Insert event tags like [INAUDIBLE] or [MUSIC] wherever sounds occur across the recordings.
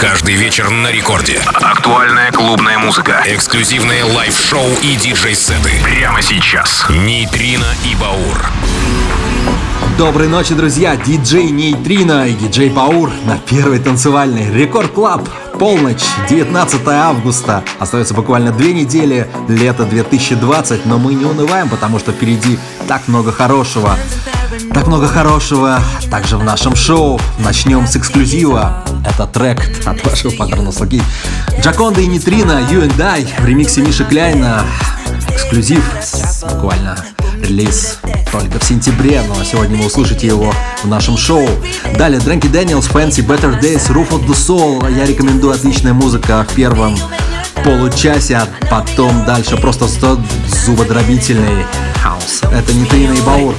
Каждый вечер на рекорде. Актуальная клубная музыка. Эксклюзивные лайв-шоу и диджей-сеты. Прямо сейчас. Нейтрино и Баур. Доброй ночи, друзья! Диджей Нейтрино и диджей Баур на первой танцевальной Рекорд Клаб. Полночь, 19 августа. Остается буквально две недели, лето 2020, но мы не унываем, потому что впереди так много хорошего. Так много хорошего также в нашем шоу. Начнем с эксклюзива. Это трек от вашего патрона Слуги. Джаконда и Нитрина, You and I в ремиксе Миши Кляйна. Эксклюзив, буквально релиз только в сентябре, но сегодня вы услышите его в нашем шоу. Далее Дрэнки Дэниелс, Fancy Better Days, Roof of the Soul. Я рекомендую отличная музыка в первом получасе, а потом дальше просто 100 зубодробительный хаос. Это не Трина и Баур.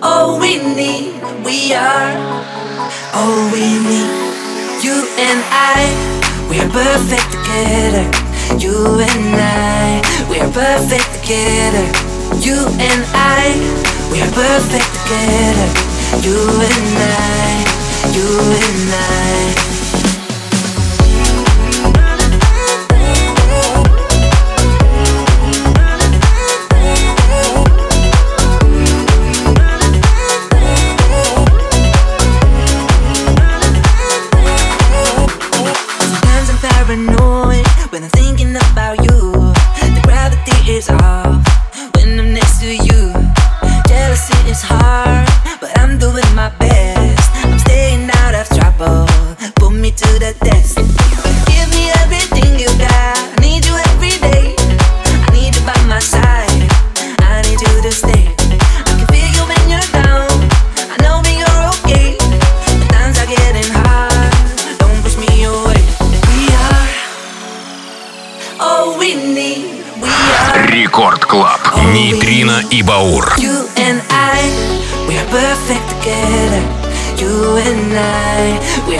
All we need, we are all we need. You and I, we are perfect together. You and I, we are perfect together. You and I, we are perfect together. You and I, you and I.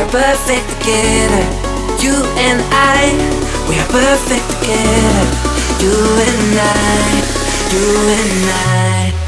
are perfect together. You and I, we are perfect together. You and I, you and I.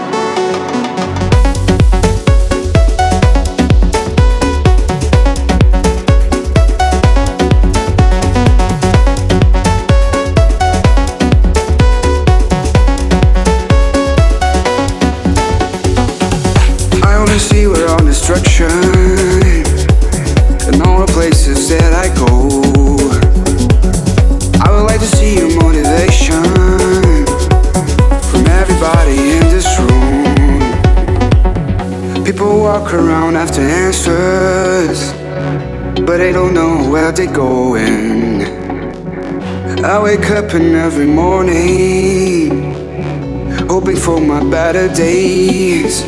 hope in every morning Hoping for my better days.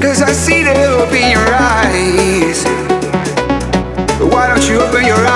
Cause I see they'll be your eyes. why don't you open your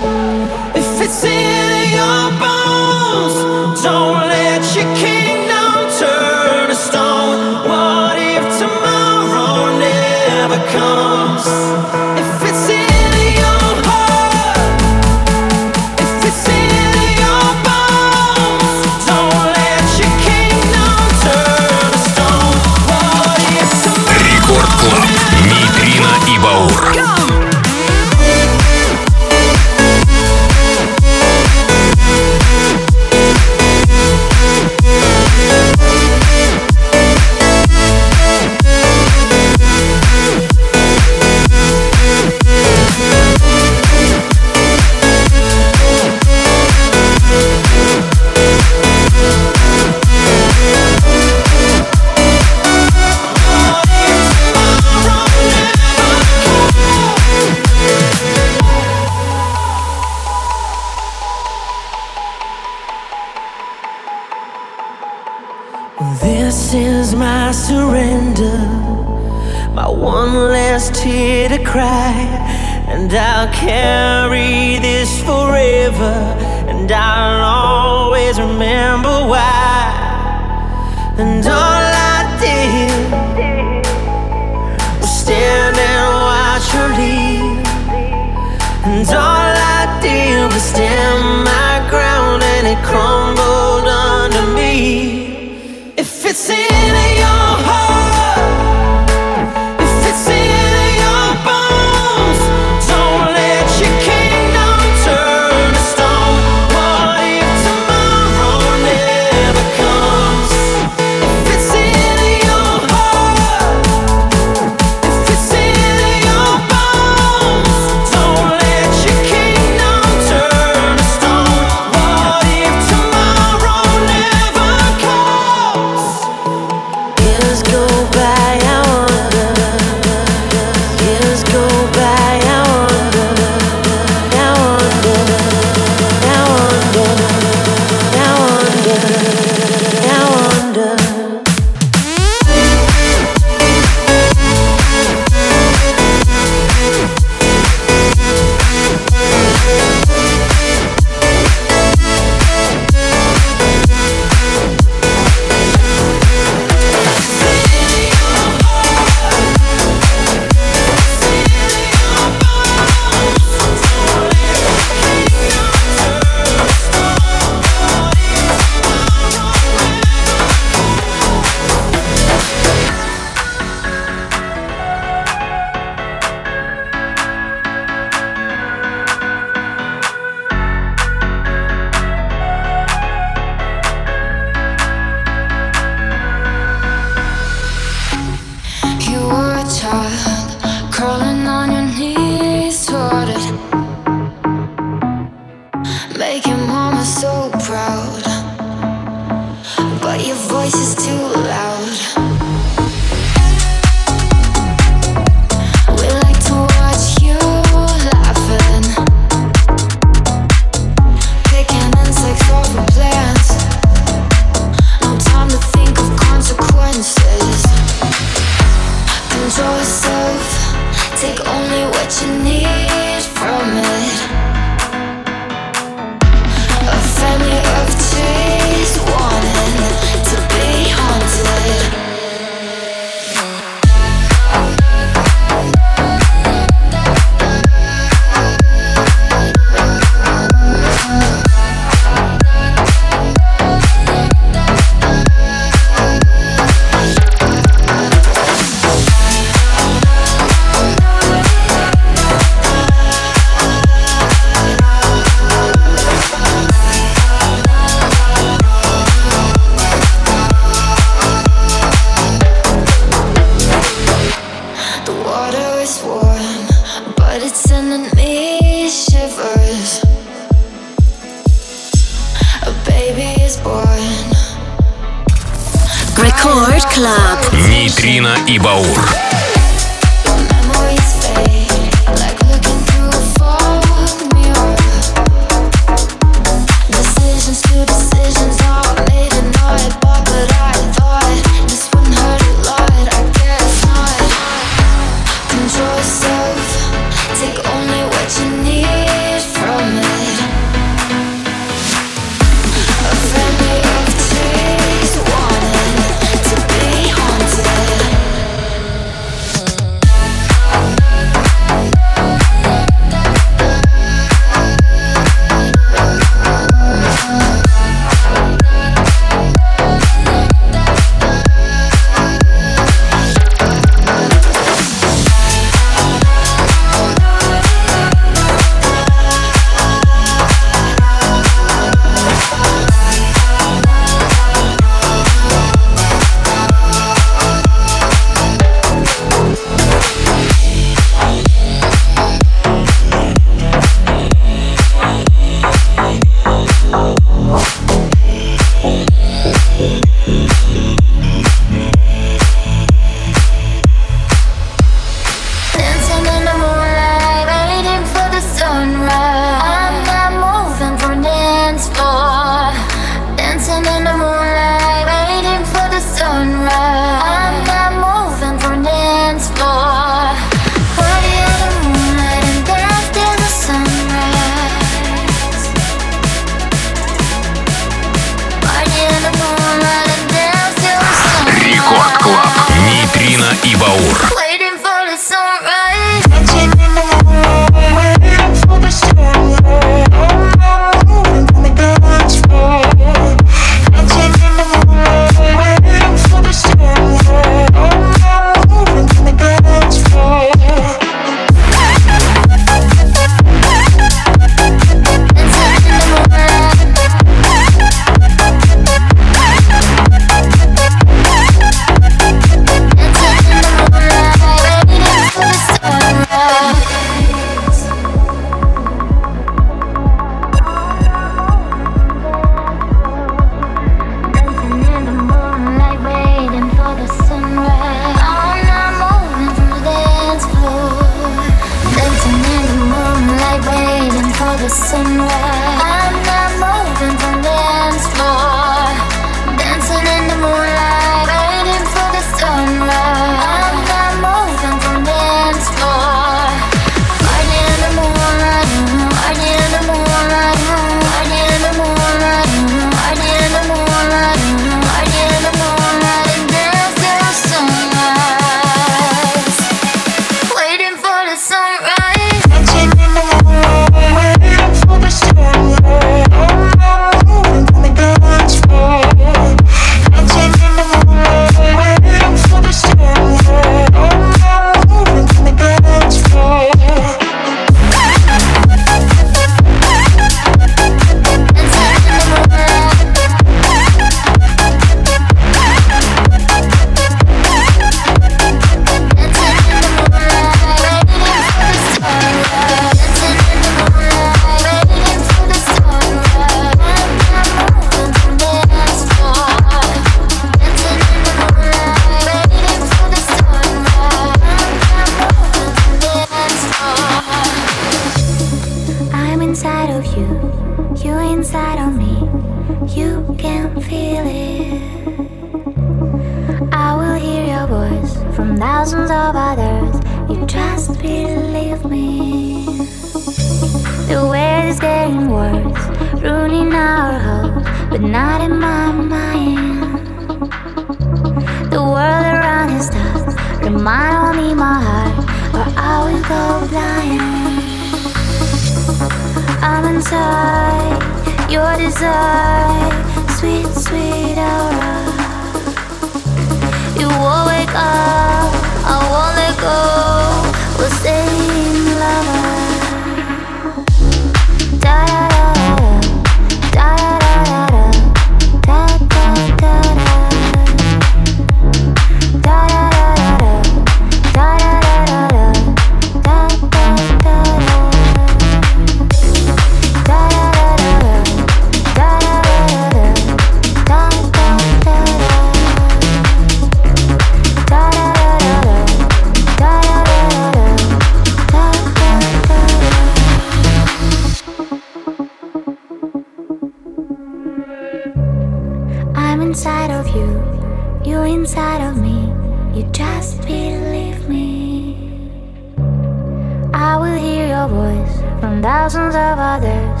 thousands of others,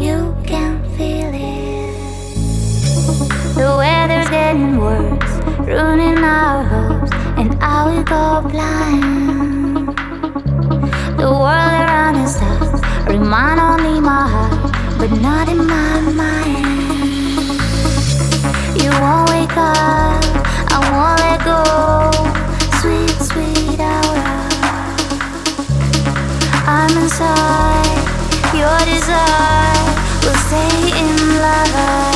you can feel it. The weather's getting worse, ruining our hopes, and I will go blind. The world around us tough, remind only my heart, but not in my mind. You won't wake up, I won't let go. Sweet, sweet aura. I'm inside your desire will stay in love.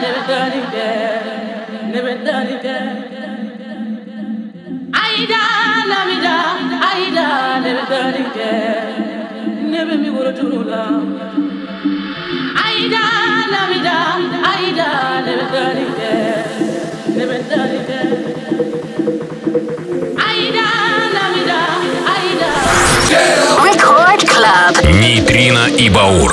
never done again, never done again. Aida, Lamida, Aida, never done again, never me go to Lula. Aida, Lamida, Aida, never done again, never done again. Aida, Lamida, Aida. Record Club. Нейтрино и Баур.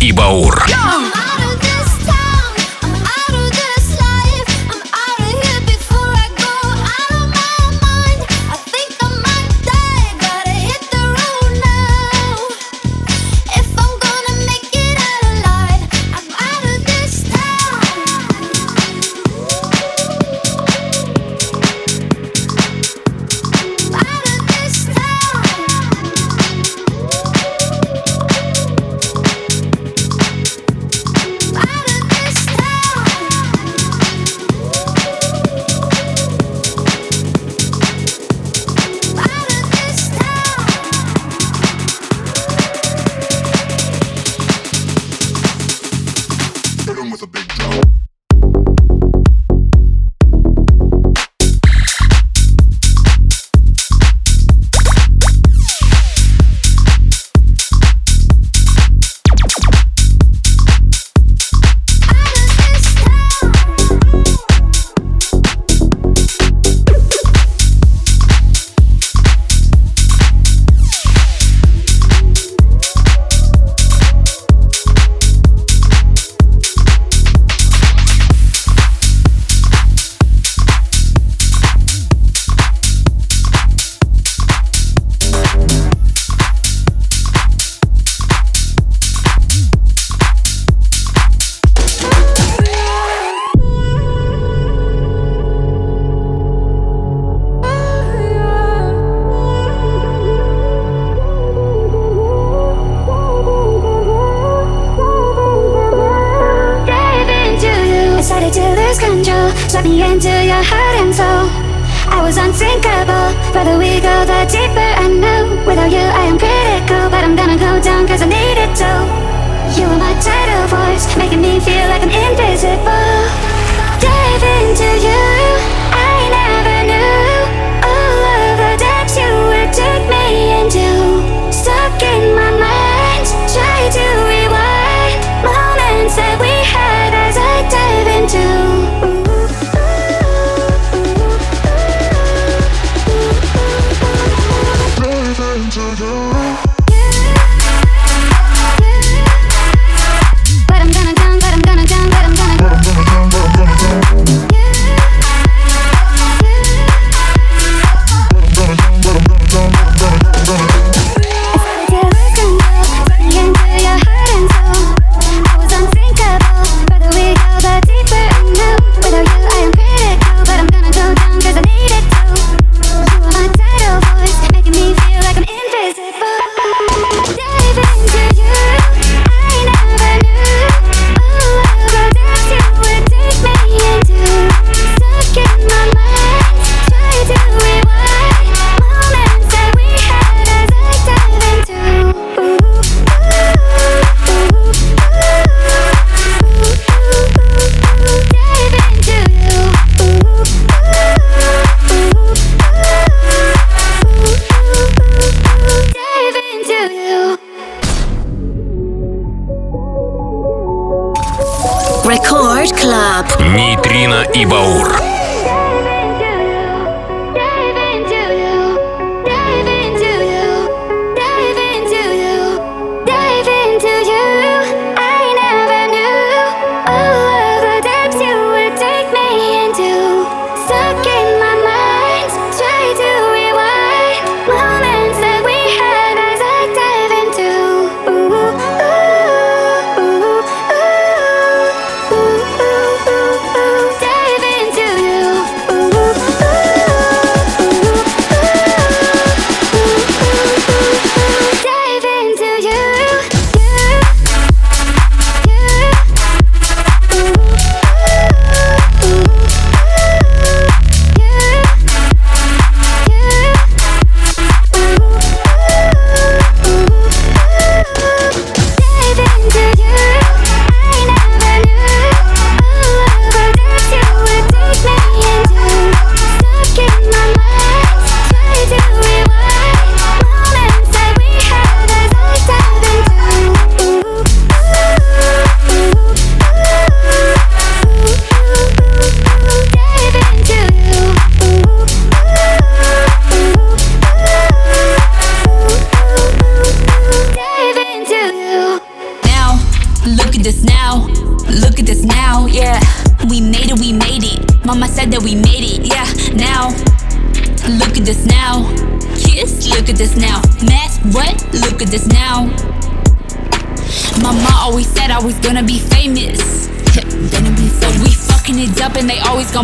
И Баур. Yo! sucked me into your heart and soul. I was unsinkable. Further we go, the deeper I know. Without you, I am critical, but I'm gonna go down cause I need it to. You are my title voice, making me feel like I'm invisible. Dive into you. Нейтрино и Баур.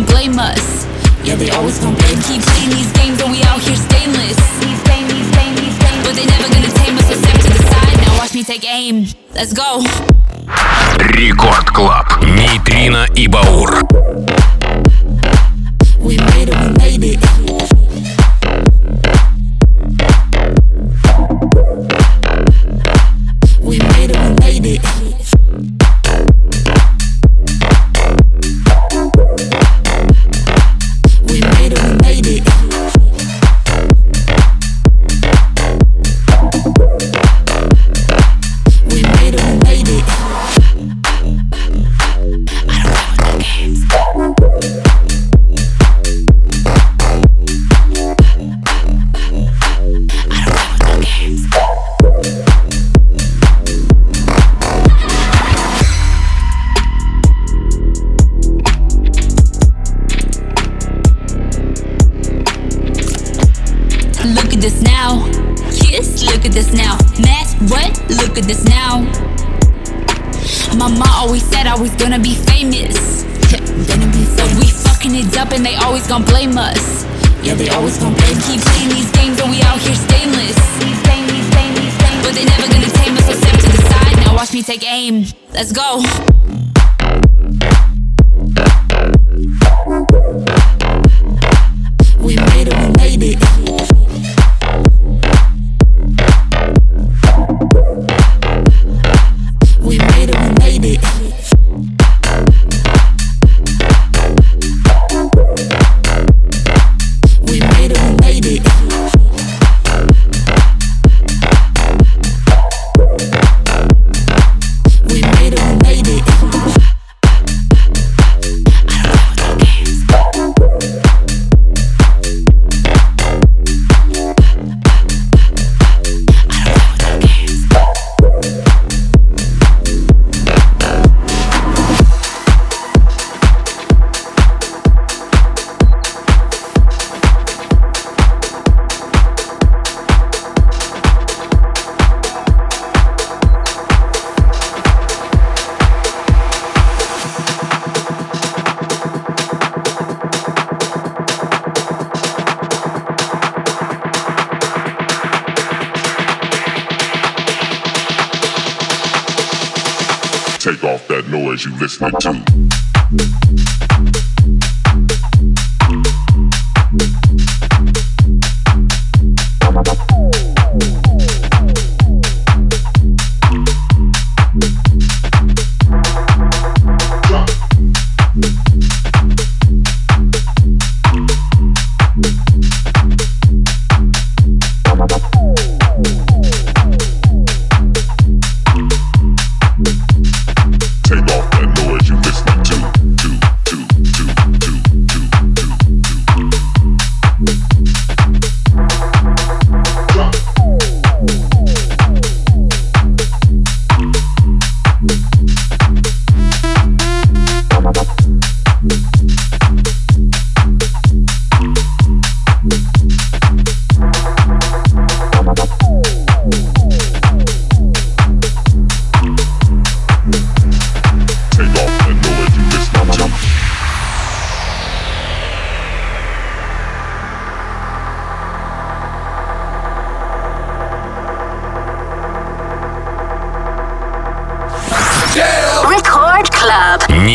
and they always gonna blame us. Yeah, they always gonna blame. Keep playing these games and we out here stainless. But they never gonna tame us. So step to the side. Now watch me take aim. Let's go. Рекорд Клаб. Нейтрино и Баур. We made it, we made it. Let's go.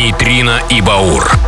Нейтрино и Баур.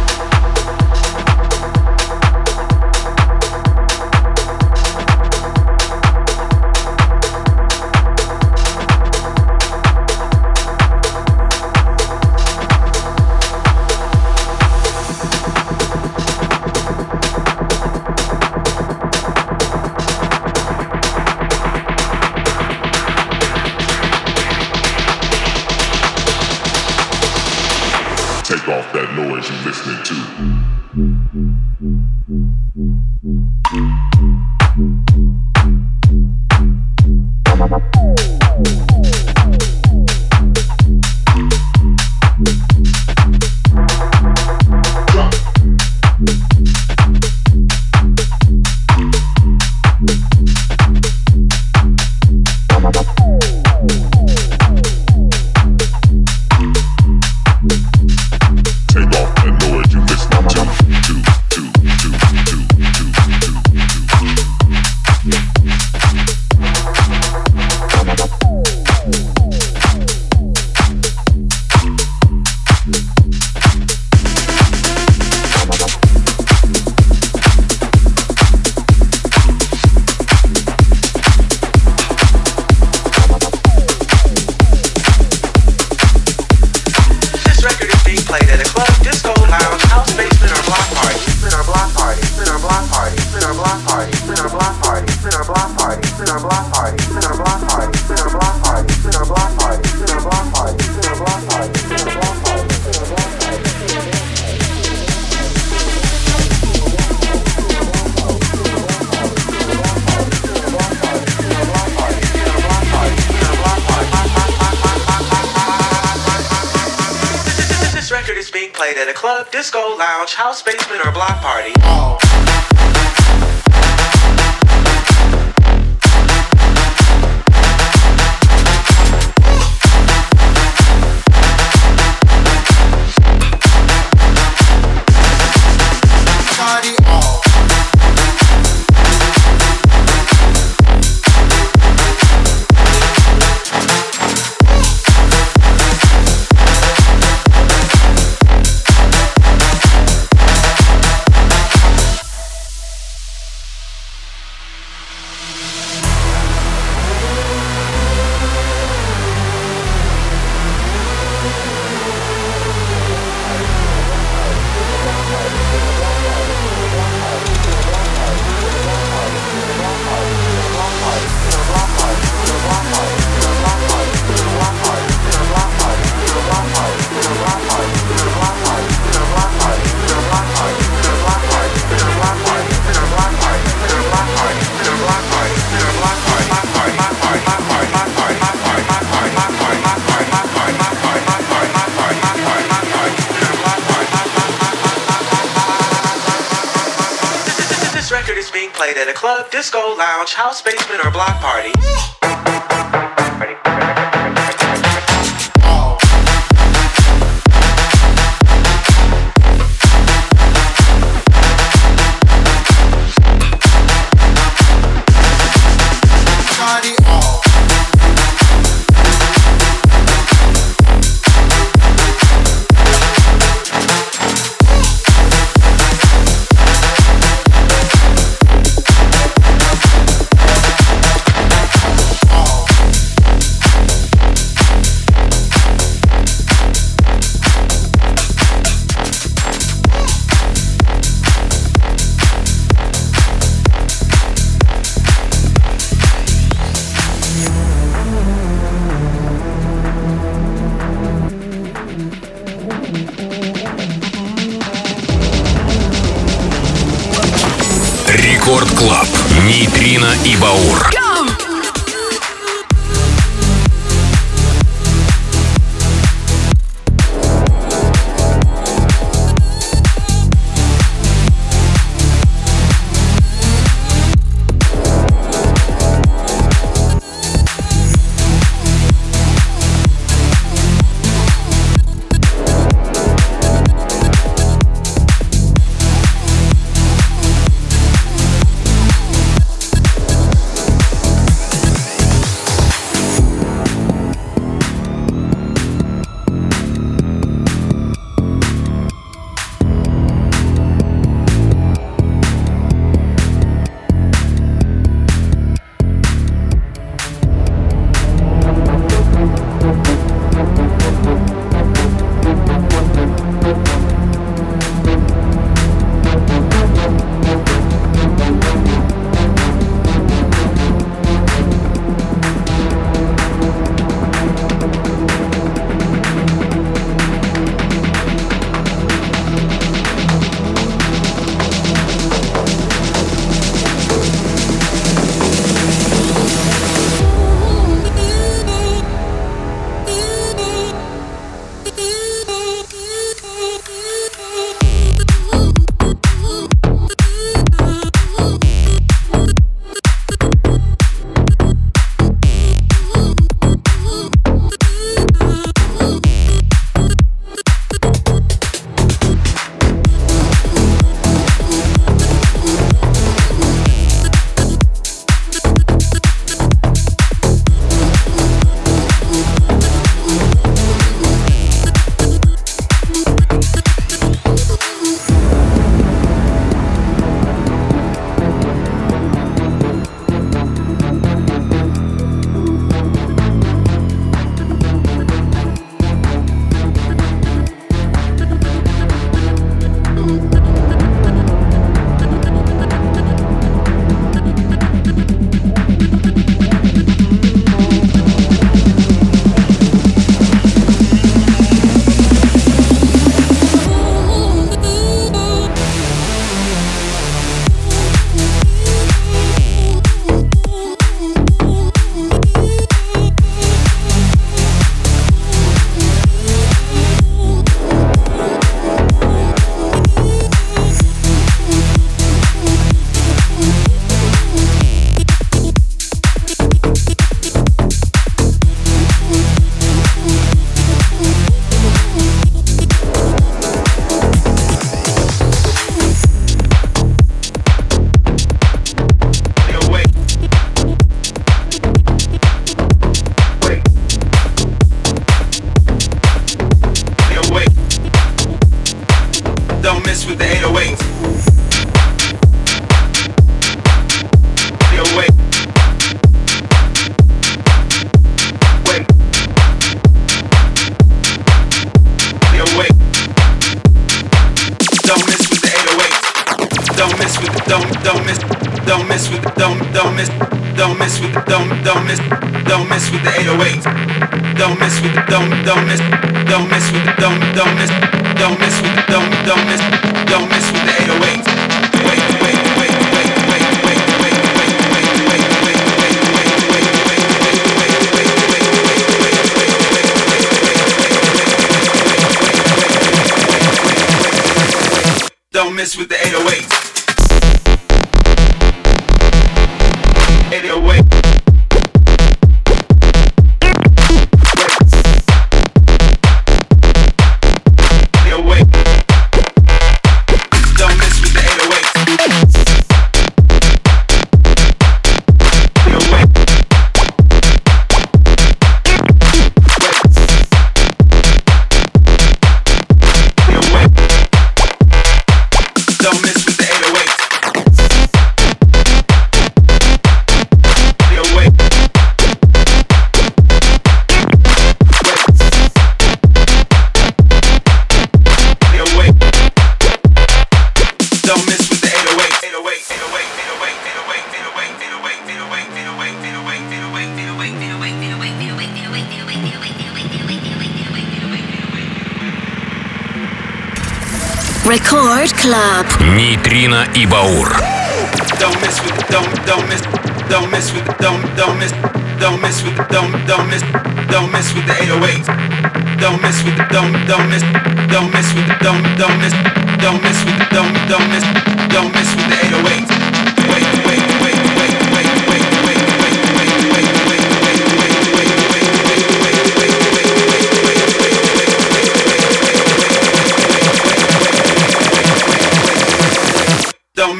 Disco, lounge, house, basement, or block party. Record Club. Нейтрино и Баур. Don't mess with the don't don't miss don't mess with the don't don't miss don't mess with the don't don't miss don't mess with the 808. Don't mess with the don't don't miss don't mess with the don't don't miss don't mess with the don't don't miss don't mess with the 808. Wait wait wait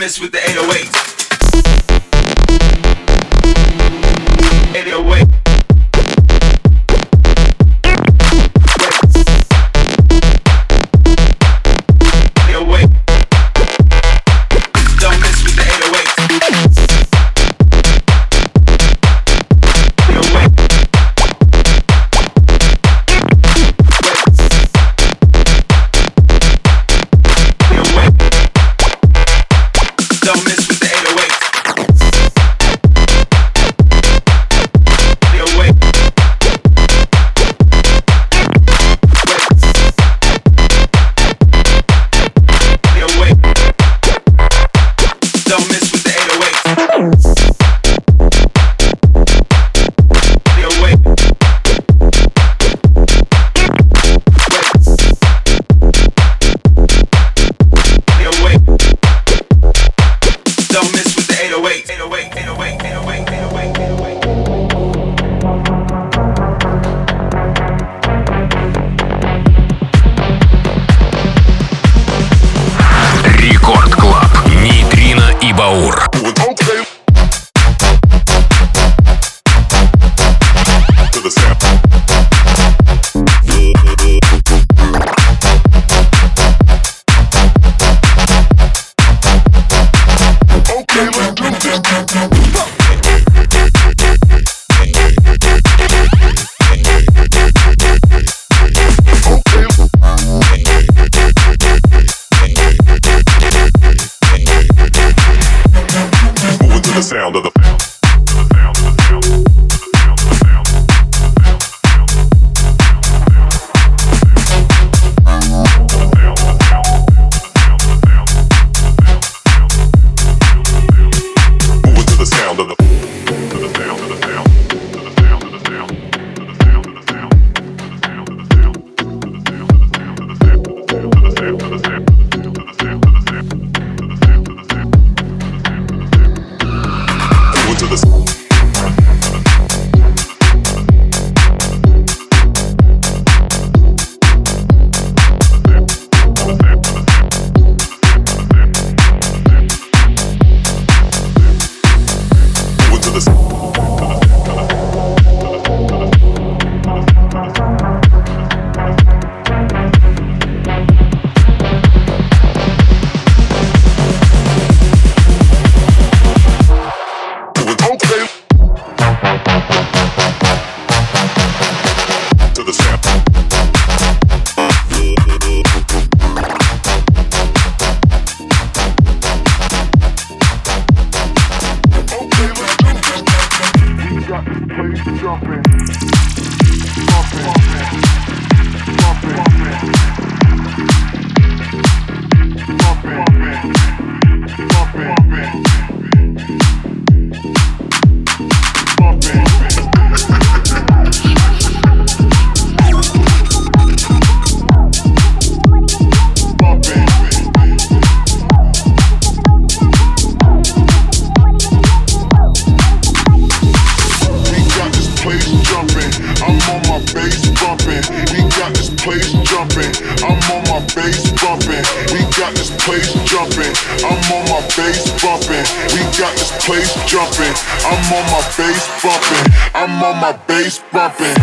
this with the 808s. my bass bumping.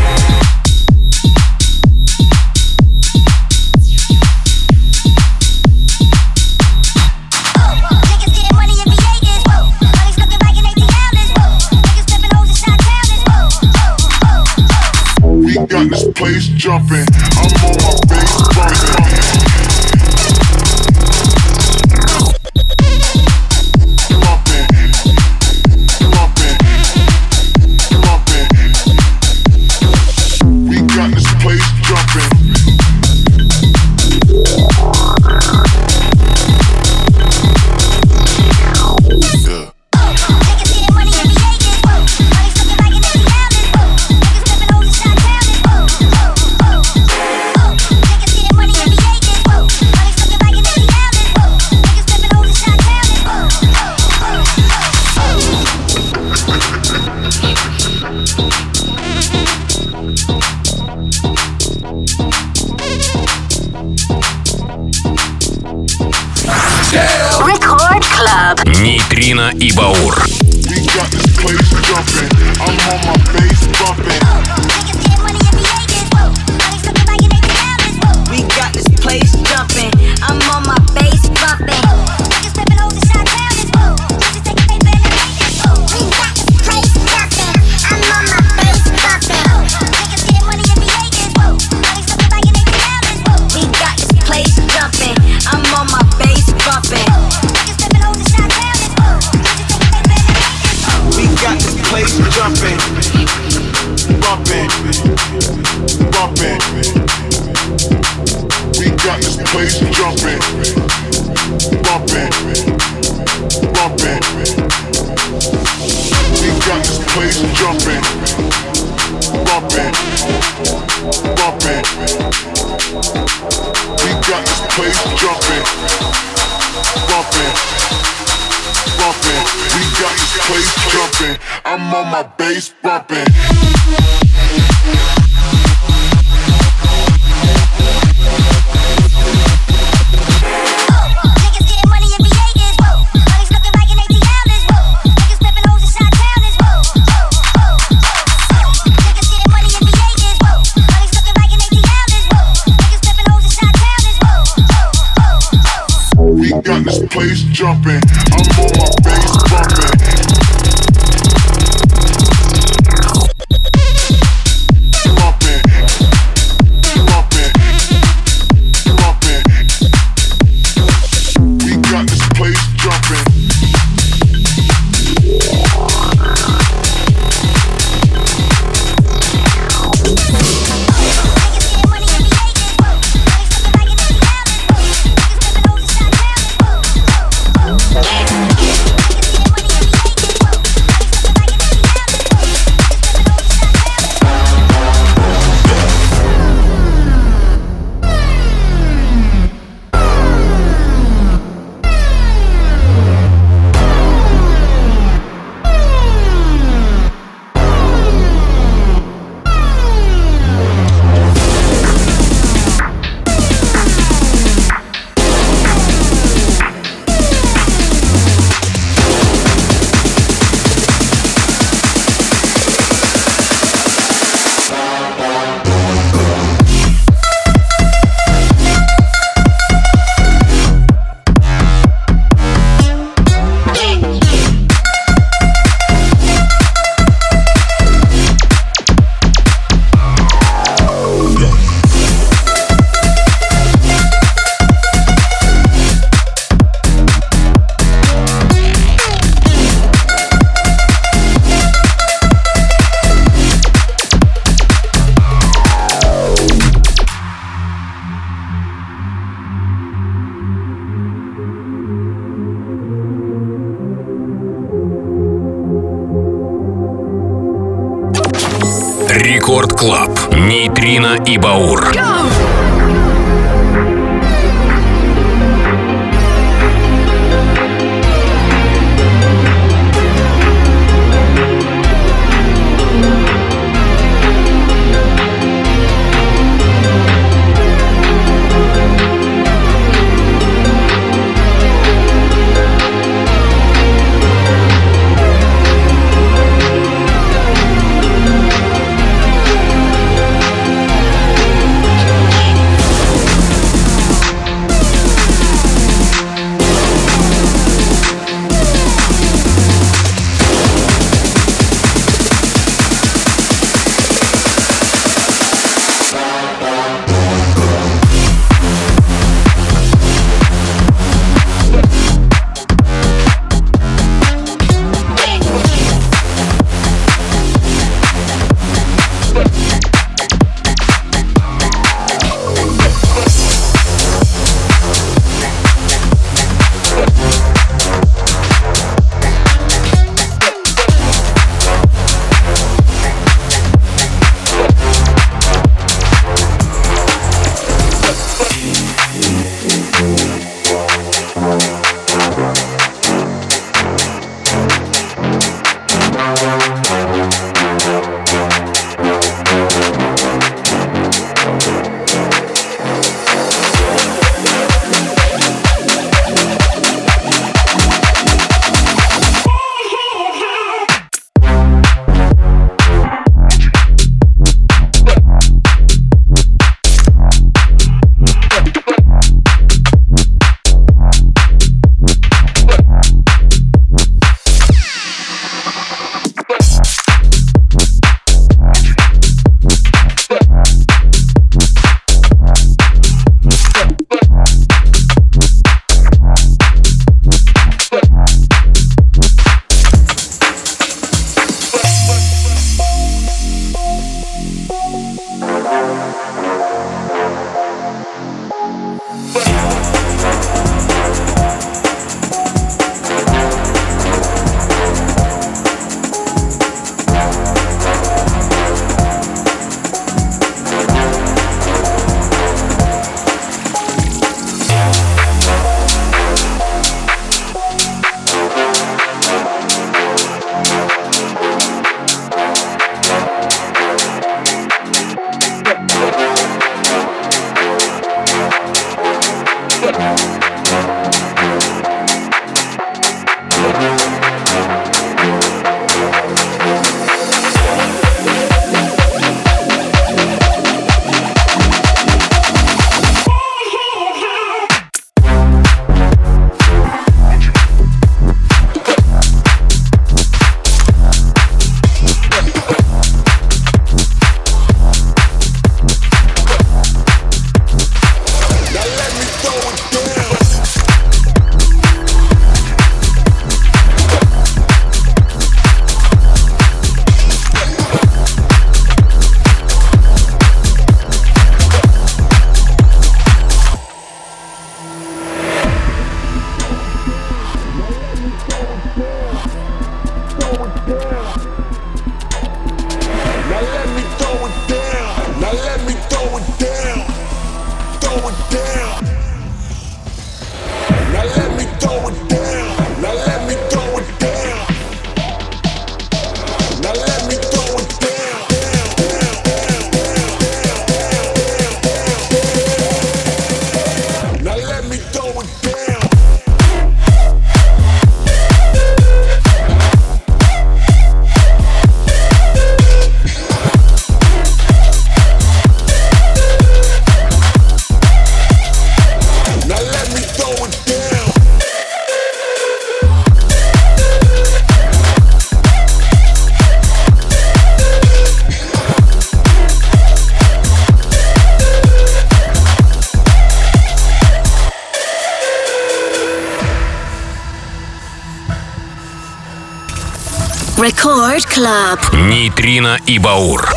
Club. Нейтрино и Баур.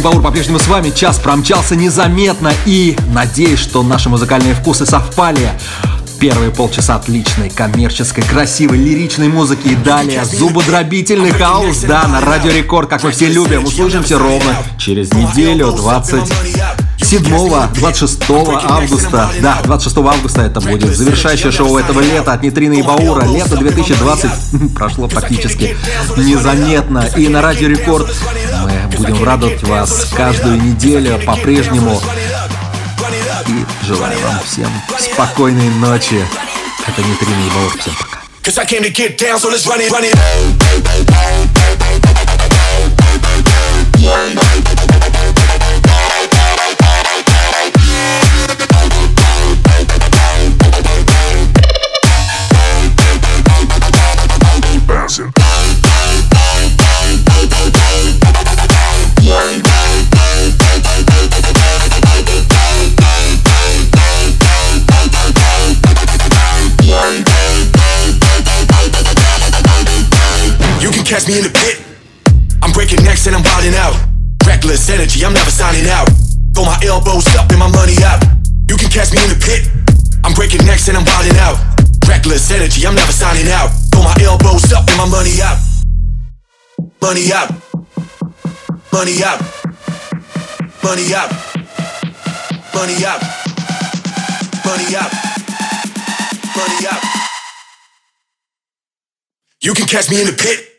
И Баур по-прежнему с вами. Час промчался незаметно. И надеюсь, что наши музыкальные вкусы совпали. Первые полчаса отличной, коммерческой, красивой, лиричной музыки. И далее зубодробительный хаос, да, на Радио Рекорд, как мы все любим. Услышимся ровно через неделю, 27 26 августа. Да, 26 августа это будет завершающее шоу этого лета от Нитрина и Баура. Лето 2020 [LAUGHS] прошло практически незаметно. И на Радио Рекорд мы будем радовать вас каждую неделю по-прежнему и желаю вам всем спокойной ночи. Это не Трина и Баур. Всем пока. Cause I came to get down, so let's run it, run it. Catch me in the pit. I'm breaking necks and I'm wilding out. Reckless energy, I'm never signing out. Throw my elbows up and my money out. You can catch me in the pit. I'm breaking necks and I'm wilding out. Reckless energy, I'm never signing out. Throw my elbows up and my money out. Money out. Money out. Money out. Money out. Money out. Money out. You can catch me in the pit.